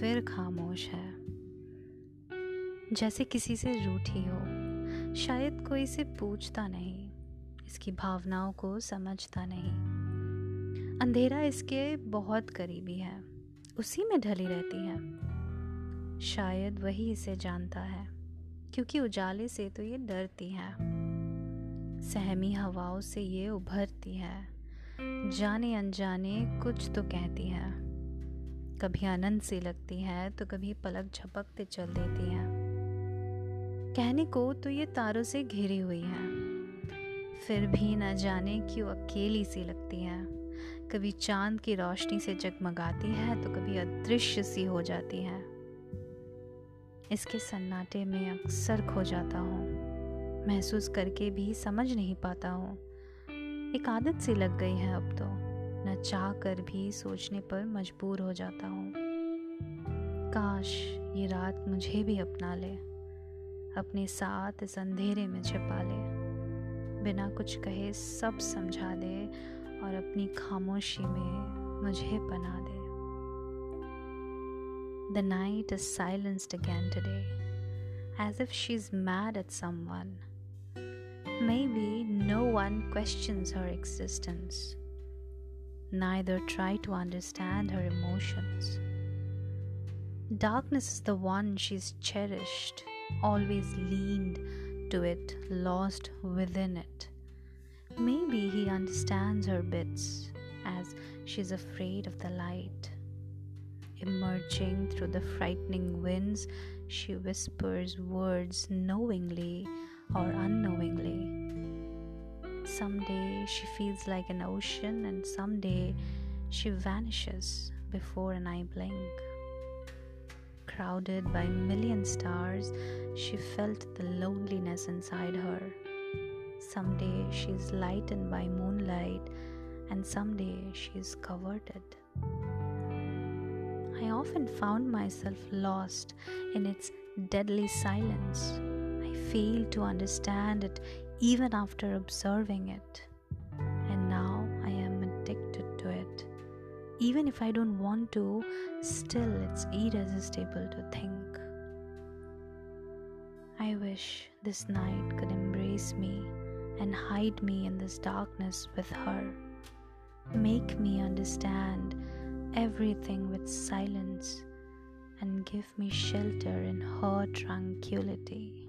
फिर खामोश है। जैसे किसी से रूठी हो, शायद कोई से पूछता नहीं, इसकी भावनाओं को समझता नहीं। अंधेरा इसके बहुत करीबी है, उसी में ढली रहती है। शायद वही इसे जानता है, क्योंकि उजाले से तो ये डरती है। सहमी हवाओं से ये उभरती है जाने अनजाने कुछ तो कहती है। कभी आनंद सी लगती है तो कभी पलक झपकते चल देती है। कहने को तो ये तारों से घिरी हुई है। फिर भी न जाने क्यों अकेली सी लगती है। कभी चाँद की रोशनी से जगमगाती है तो कभी अदृश्य सी हो जाती है। इसके सन्नाटे में अक्सर खो जाता हूँ। महसूस करके भी समझ नहीं पाता हूँ। एक आदत सी लग गई है अब तो। न चाह कर भी सोचने पर मजबूर हो जाता हूँ। काश ये रात मुझे भी अपना ले, अपने साथ इस अंधेरे में छिपा ले। बिना कुछ कहे सब समझा दे और अपनी खामोशी में मुझे बना दे। The night is silenced again today as if she is mad at someone maybe no one question her existence neither try to understand her emotions. Darkness is the one she's cherished, always leaned to it, lost within it. Maybe he understands her bits as she's afraid of the light. Emerging through the frightening winds, she whispers words knowingly or unknowingly. Someday she feels like an ocean, and someday she vanishes before an eye blink. Crowded by million stars, she felt the loneliness inside her Someday she's lightened by moonlight, and someday she's coveted. I often found myself lost in its deadly silence. I failed to understand it even after observing it. And now I am addicted to it. Even if I don't want to, still it's irresistible to think. I wish this night could embrace me and hide me in this darkness with her. Make me understand everything with silence and give me shelter in her tranquility.